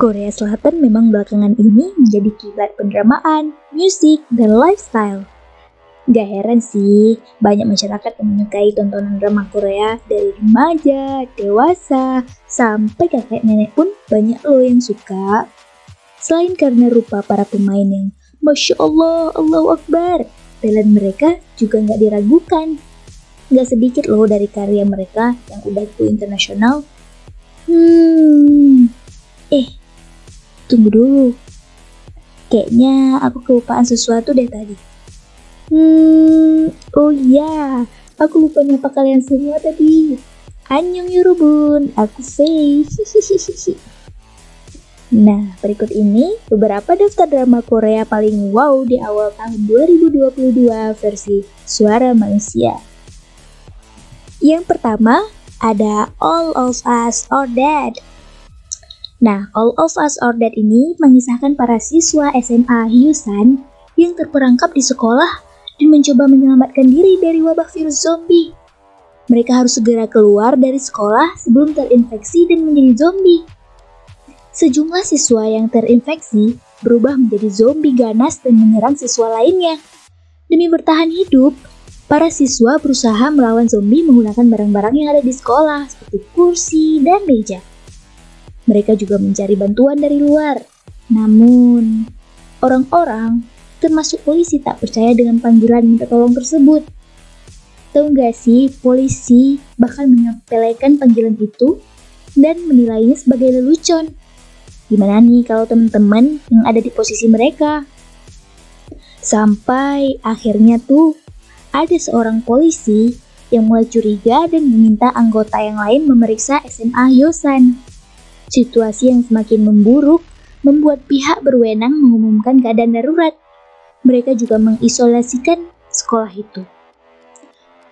Korea Selatan memang belakangan ini menjadi kiblat pendramaan, musik, dan lifestyle. Gak heran sih, banyak masyarakat yang menyukai tontonan drama Korea dari remaja, dewasa, sampai kakek nenek pun banyak loh yang suka. Selain karena rupa para pemain yang Masya Allah, Allahu Akbar, talent mereka juga nggak diragukan. Gak sedikit loh dari karya mereka yang udah go internasional. Hmm, tunggu dulu. Kayaknya aku kelupaan sesuatu deh tadi. Hmm, oh iya, aku lupa nyapa kalian semua tadi. Annyeong Yorobun, aku Faye. Nah, berikut ini beberapa daftar drama Korea paling wow di awal tahun 2022 versi Suara Manusia. Yang pertama, ada All of Us or Dead. Nah, All of Us or Dead ini mengisahkan para siswa SMA Hyusan yang terperangkap di sekolah dan mencoba menyelamatkan diri dari wabah virus zombie. Mereka harus segera keluar dari sekolah sebelum terinfeksi dan menjadi zombie. Sejumlah siswa yang terinfeksi berubah menjadi zombie ganas dan menyerang siswa lainnya. Demi bertahan hidup, para siswa berusaha melawan zombie menggunakan barang-barang yang ada di sekolah, seperti kursi dan meja. Mereka juga mencari bantuan dari luar. Namun, orang-orang termasuk polisi tak percaya dengan panggilan minta tolong tersebut. Tahu gak sih, polisi bahkan menyepelekan panggilan itu dan menilainya sebagai lelucon. Gimana nih kalau teman-teman yang ada di posisi mereka? Sampai akhirnya tuh ada seorang polisi yang mulai curiga dan meminta anggota yang lain memeriksa SMA Yosan. Situasi yang semakin memburuk membuat pihak berwenang mengumumkan keadaan darurat mereka juga mengisolasikan sekolah itu.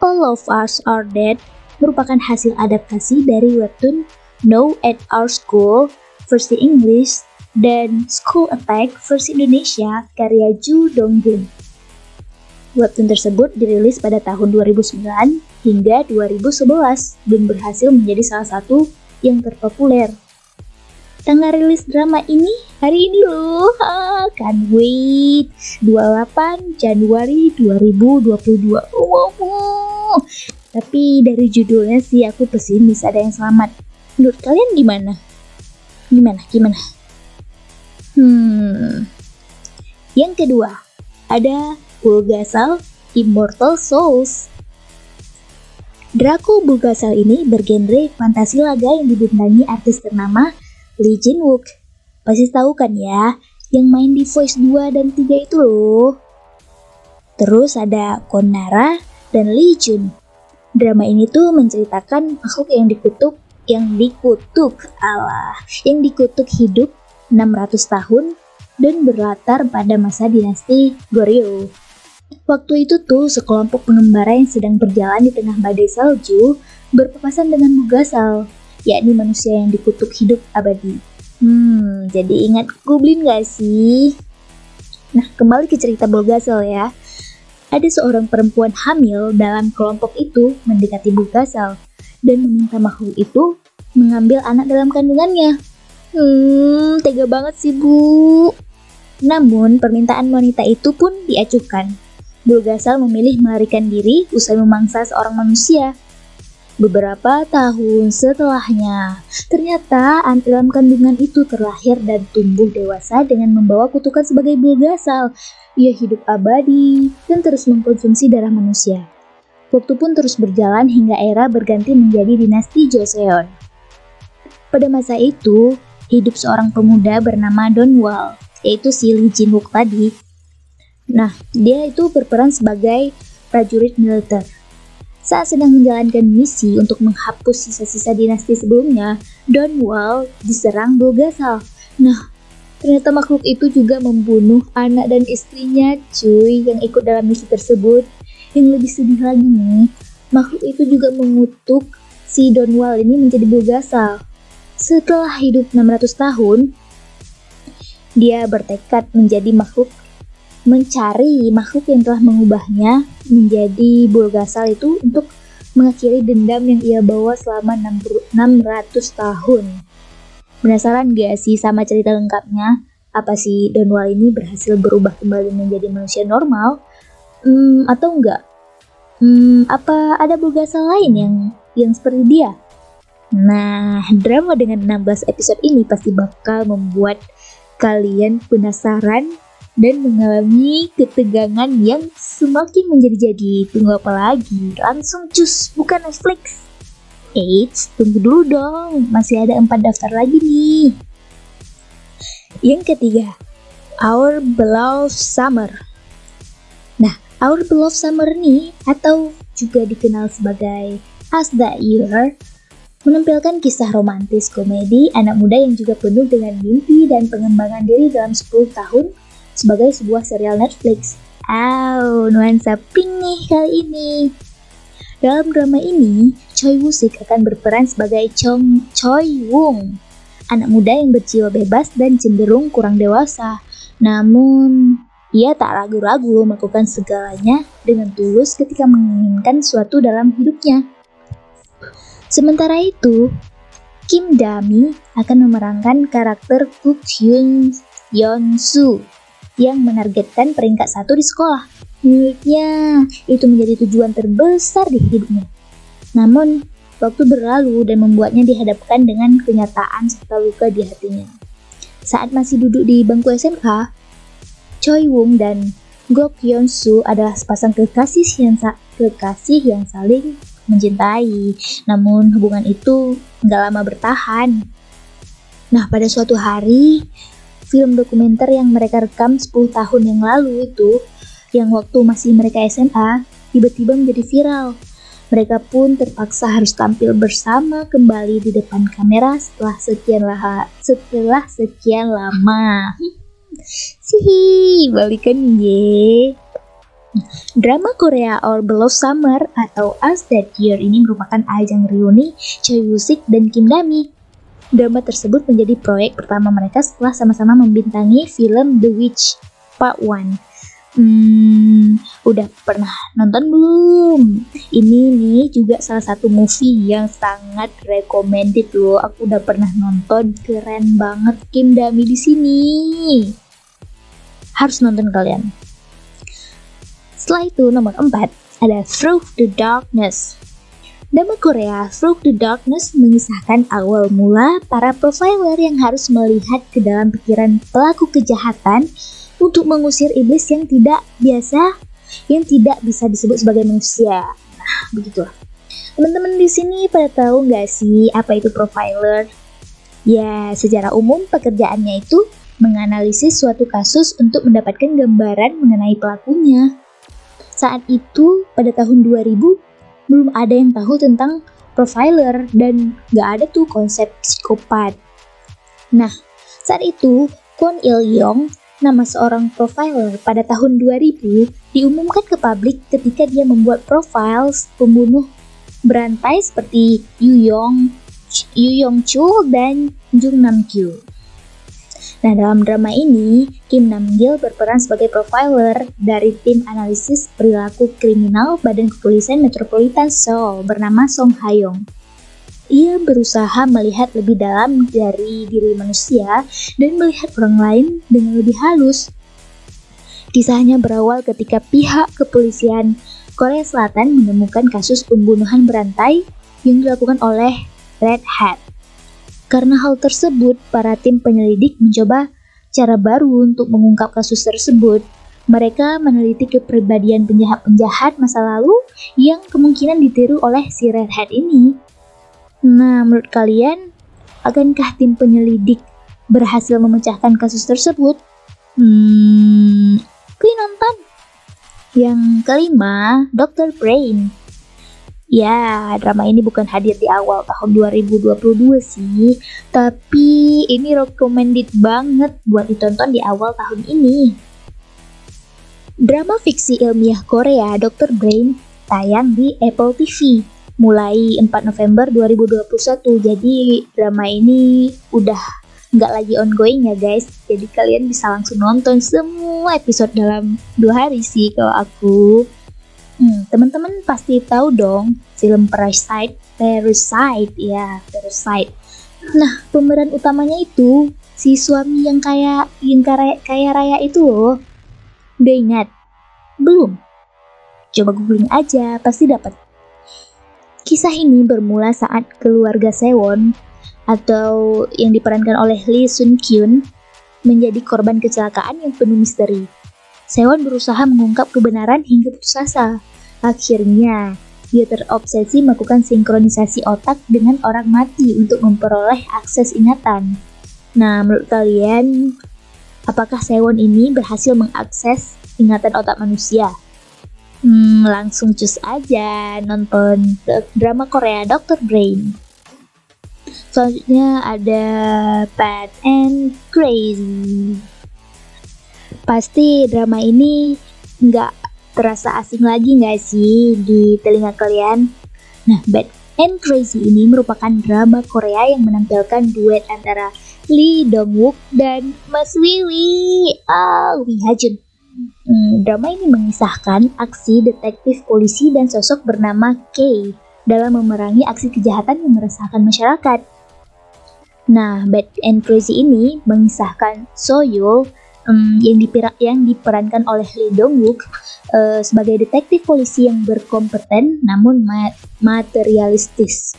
All of Us Are Dead merupakan hasil adaptasi dari webtoon No at Our School versi Inggris dan School Attack versi Indonesia karya Ju Donggun. Webtoon tersebut dirilis pada tahun 2009 hingga 2011 dan berhasil menjadi salah satu yang terpopuler Tanggal rilis drama ini hari ini loh. Kan wait. 28 Januari 2022. Wow. wow. Tapi dari judulnya sih aku pesimis ada yang selamat. Menurut kalian gimana? Gimana? Gimana? Hmm. Yang kedua, ada Bulgasal Immortal Souls. Draco Bulgasal ini bergenre fantasi laga yang dibintangi artis ternama Lee Jin Wook. Pasti tahu kan ya, yang main di Voice 2 dan 3 itu loh. Terus ada Konara dan Lee Jun. Drama ini tuh menceritakan makhluk yang dikutuk yang dikutuk Allah, yang dikutuk hidup 600 tahun dan berlatar pada masa dinasti Goryeo. Waktu itu tuh sekelompok pengembara yang sedang berjalan di tengah badai salju berpapasan dengan Mugasal, yakni manusia yang dikutuk hidup abadi. Hmm, jadi ingat Goblin gak sih? Nah, kembali ke cerita Bulgasel ya. Ada seorang perempuan hamil dalam kelompok itu mendekati Bulgasel dan meminta makhluk itu mengambil anak dalam kandungannya. Hmm, tega banget sih bu. Namun, permintaan wanita itu pun diacuhkan. Bulgasal memilih melarikan diri usai memangsa seorang manusia Beberapa tahun setelahnya, ternyata anak dalam kandungan itu terlahir dan tumbuh dewasa dengan membawa kutukan sebagai bulgasal. Ia hidup abadi dan terus mengkonsumsi darah manusia. Waktu pun terus berjalan hingga era berganti menjadi dinasti Joseon. Pada masa itu, hidup seorang pemuda bernama Don Wall, yaitu si Lee Jin Wook tadi. Nah, dia itu berperan sebagai prajurit militer saat sedang menjalankan misi untuk menghapus sisa-sisa dinasti sebelumnya, Don Wall diserang Bulgasal. Nah, ternyata makhluk itu juga membunuh anak dan istrinya cuy yang ikut dalam misi tersebut. Yang lebih sedih lagi nih, makhluk itu juga mengutuk si Don Wall ini menjadi Bulgasal. Setelah hidup 600 tahun, dia bertekad menjadi makhluk mencari makhluk yang telah mengubahnya menjadi Bulgasal itu untuk mengakhiri dendam yang ia bawa selama 600 tahun. Penasaran gak sih sama cerita lengkapnya? Apa sih Donwell ini berhasil berubah kembali menjadi manusia normal? Hmm, atau enggak? Hmm, apa ada bulgasa lain yang yang seperti dia? Nah, drama dengan 16 episode ini pasti bakal membuat kalian penasaran dan mengalami ketegangan yang semakin menjadi-jadi. Tunggu apa lagi? Langsung cus, bukan Netflix. Eits, tunggu dulu dong. Masih ada empat daftar lagi nih. Yang ketiga, Our Beloved Summer. Nah, Our Beloved Summer nih, atau juga dikenal sebagai As That Year, menampilkan kisah romantis komedi anak muda yang juga penuh dengan mimpi dan pengembangan diri dalam 10 tahun sebagai sebuah serial Netflix. Wow, nuansa pink nih kali ini. Dalam drama ini, Choi Woo Sik akan berperan sebagai Chong Choi Wung, anak muda yang berjiwa bebas dan cenderung kurang dewasa. Namun, ia tak ragu-ragu melakukan segalanya dengan tulus ketika menginginkan suatu dalam hidupnya. Sementara itu, Kim Dami akan memerankan karakter Kook Hyun Yeon Soo yang menargetkan peringkat satu di sekolah. Menurutnya, itu menjadi tujuan terbesar di hidupnya. Namun, waktu berlalu dan membuatnya dihadapkan dengan kenyataan serta luka di hatinya. Saat masih duduk di bangku SMK, Choi Wung dan Gok Yeon Soo adalah sepasang kekasih yang, kekasih yang saling mencintai. Namun hubungan itu nggak lama bertahan. Nah, pada suatu hari, film dokumenter yang mereka rekam 10 tahun yang lalu itu yang waktu masih mereka SMA tiba-tiba menjadi viral. Mereka pun terpaksa harus tampil bersama kembali di depan kamera setelah sekian lah setelah sekian lama. Sihi, balikan ye. Drama Korea Our Beloved Summer atau Us That Year ini merupakan ajang reuni Choi Woo Sik dan Kim Dami. Drama tersebut menjadi proyek pertama mereka setelah sama-sama membintangi film The Witch Part 1 Hmm, udah pernah nonton belum? Ini nih juga salah satu movie yang sangat recommended loh. Aku udah pernah nonton, keren banget Kim Dami di sini. Harus nonton kalian. Setelah itu nomor 4 ada Through the Darkness. Drama Korea Through the Darkness mengisahkan awal mula para profiler yang harus melihat ke dalam pikiran pelaku kejahatan untuk mengusir iblis yang tidak biasa, yang tidak bisa disebut sebagai manusia. Nah, begitulah. Teman-teman di sini pada tahu nggak sih apa itu profiler? Ya, secara umum pekerjaannya itu menganalisis suatu kasus untuk mendapatkan gambaran mengenai pelakunya. Saat itu, pada tahun 2000, belum ada yang tahu tentang profiler dan nggak ada tuh konsep psikopat. Nah, saat itu, Kwon Il Yong nama seorang profiler pada tahun 2000 diumumkan ke publik ketika dia membuat profil pembunuh berantai seperti Yu Yong, Yu Yong Chul dan Jung Nam Kyu. Nah, dalam drama ini, Kim Nam Gil berperan sebagai profiler dari tim analisis perilaku kriminal Badan Kepolisian Metropolitan Seoul bernama Song Hayong. Ia berusaha melihat lebih dalam dari diri manusia dan melihat orang lain dengan lebih halus. Kisahnya berawal ketika pihak kepolisian Korea Selatan menemukan kasus pembunuhan berantai yang dilakukan oleh Red Hat. Karena hal tersebut, para tim penyelidik mencoba cara baru untuk mengungkap kasus tersebut. Mereka meneliti kepribadian penjahat-penjahat masa lalu yang kemungkinan ditiru oleh si Red Hat ini. Nah, menurut kalian, akankah tim penyelidik berhasil memecahkan kasus tersebut? Hmm, kalian nonton. Yang kelima, Dr. Brain. Ya, drama ini bukan hadir di awal tahun 2022 sih, tapi ini recommended banget buat ditonton di awal tahun ini. Drama fiksi ilmiah Korea Dr. Brain tayang di Apple TV mulai 4 November 2021. Jadi drama ini udah nggak lagi ongoing ya guys. Jadi kalian bisa langsung nonton semua episode dalam dua hari sih kalau aku. Hmm, teman-teman pasti tahu dong film Parasite, Parasite ya, Parasite. Nah, pemeran utamanya itu si suami yang kaya yang kaya, kaya raya itu loh. Udah ingat? Belum? Coba googling aja, pasti dapat. Kisah ini bermula saat keluarga Sewon atau yang diperankan oleh Lee Sun Kyun menjadi korban kecelakaan yang penuh misteri. Sewon berusaha mengungkap kebenaran hingga putus asa. Akhirnya, dia terobsesi melakukan sinkronisasi otak dengan orang mati untuk memperoleh akses ingatan. Nah, menurut kalian, apakah Sewon ini berhasil mengakses ingatan otak manusia? Hmm, langsung cus aja nonton drama Korea Dr. Brain. Selanjutnya ada Bad and Crazy. Pasti drama ini nggak terasa asing lagi nggak sih di telinga kalian? Nah, Bad and Crazy ini merupakan drama Korea yang menampilkan duet antara Lee Dong Wook dan Mas Wiwi Ah, Wi Hajun. Hmm, drama ini mengisahkan aksi detektif polisi dan sosok bernama K dalam memerangi aksi kejahatan yang meresahkan masyarakat. Nah, Bad and Crazy ini mengisahkan Soyul um, yang, dipira yang diperankan oleh Lee Dong Wook uh, sebagai detektif polisi yang berkompeten namun ma materialistis.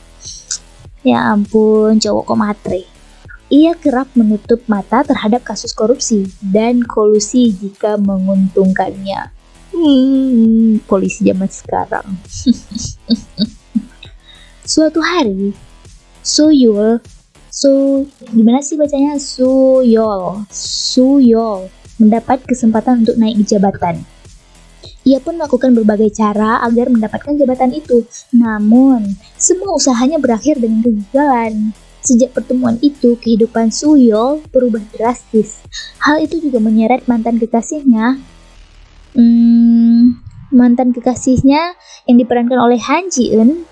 Ya ampun, cowok kok matre. Ia kerap menutup mata terhadap kasus korupsi dan kolusi jika menguntungkannya. Hmm, polisi zaman sekarang. Suatu hari, Soyul, So, gimana sih bacanya? Suyol, Suyol mendapat kesempatan untuk naik di jabatan. Ia pun melakukan berbagai cara agar mendapatkan jabatan itu. Namun, semua usahanya berakhir dengan kegagalan. Sejak pertemuan itu, kehidupan Suyol berubah drastis. Hal itu juga menyeret mantan kekasihnya. Hmm, mantan kekasihnya yang diperankan oleh Han Ji Eun.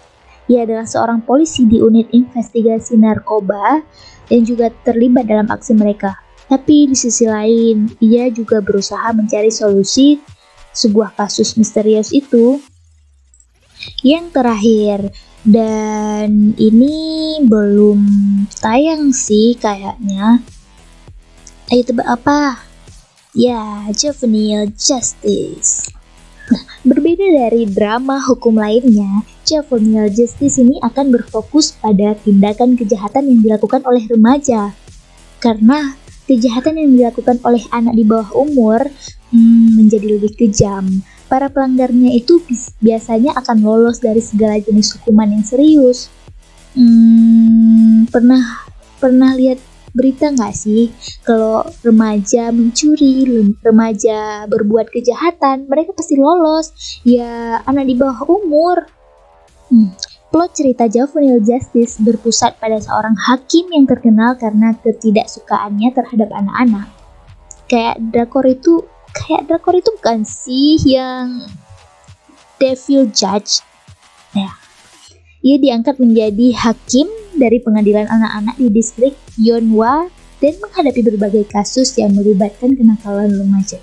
Ia adalah seorang polisi di unit investigasi narkoba dan juga terlibat dalam aksi mereka. Tapi di sisi lain, ia juga berusaha mencari solusi sebuah kasus misterius itu. Yang terakhir, dan ini belum tayang sih kayaknya. Ayo tebak apa? Ya, Juvenile Justice. Nah, berbeda dari drama hukum lainnya, Juvenile Justice ini akan berfokus pada tindakan kejahatan yang dilakukan oleh remaja. Karena kejahatan yang dilakukan oleh anak di bawah umur hmm, menjadi lebih kejam. Para pelanggarnya itu biasanya akan lolos dari segala jenis hukuman yang serius. Hmm, pernah pernah lihat berita nggak sih kalau remaja mencuri, remaja berbuat kejahatan, mereka pasti lolos. Ya anak di bawah umur. Hmm, Plot cerita Juvenile Justice berpusat pada seorang hakim yang terkenal karena ketidaksukaannya terhadap anak-anak. Kayak drakor itu, kayak drakor itu bukan sih yang Devil Judge? Ya, ia diangkat menjadi hakim dari pengadilan anak-anak di distrik Yeonhwa dan menghadapi berbagai kasus yang melibatkan kenakalan remaja.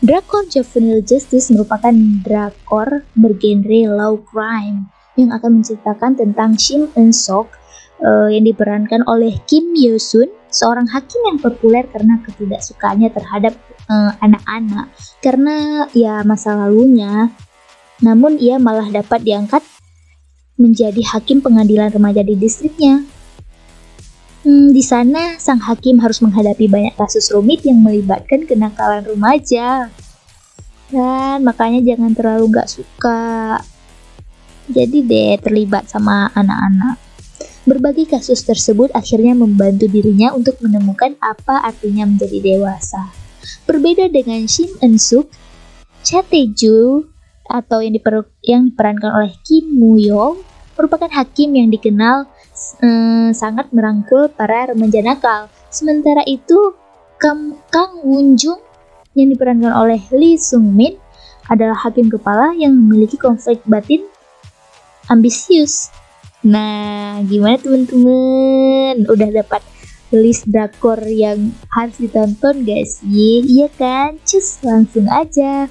Drakor Juvenile Justice merupakan drakor bergenre low crime yang akan menceritakan tentang Shin Eun Sok uh, yang diperankan oleh Kim Yo Sun, seorang hakim yang populer karena ketidaksukaannya terhadap eh, anak-anak uh, karena ya masa lalunya. Namun ia malah dapat diangkat menjadi hakim pengadilan remaja di distriknya. Hmm, di sana, sang hakim harus menghadapi banyak kasus rumit yang melibatkan kenakalan remaja. Dan makanya jangan terlalu gak suka. Jadi deh terlibat sama anak-anak. Berbagai kasus tersebut akhirnya membantu dirinya untuk menemukan apa artinya menjadi dewasa. Berbeda dengan Shin Eun Suk, Cha Tae-ju atau yang, diper yang diperankan oleh Kim Moo Young merupakan hakim yang dikenal eh, sangat merangkul para remaja nakal. Sementara itu, Kam Kang Wunjung yang diperankan oleh Lee Sung Min adalah hakim kepala yang memiliki konflik batin ambisius. Nah, gimana teman-teman? Udah dapat list drakor yang harus ditonton guys? Iya kan? Cus, langsung aja.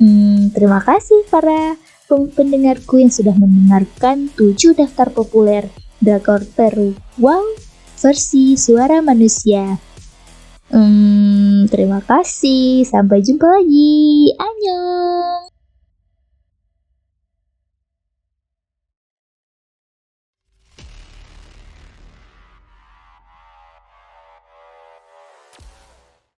Hmm, terima kasih para pendengarku yang sudah mendengarkan 7 daftar populer drakor terus wow versi suara manusia. Hmm, terima kasih. Sampai jumpa lagi. Annyeong.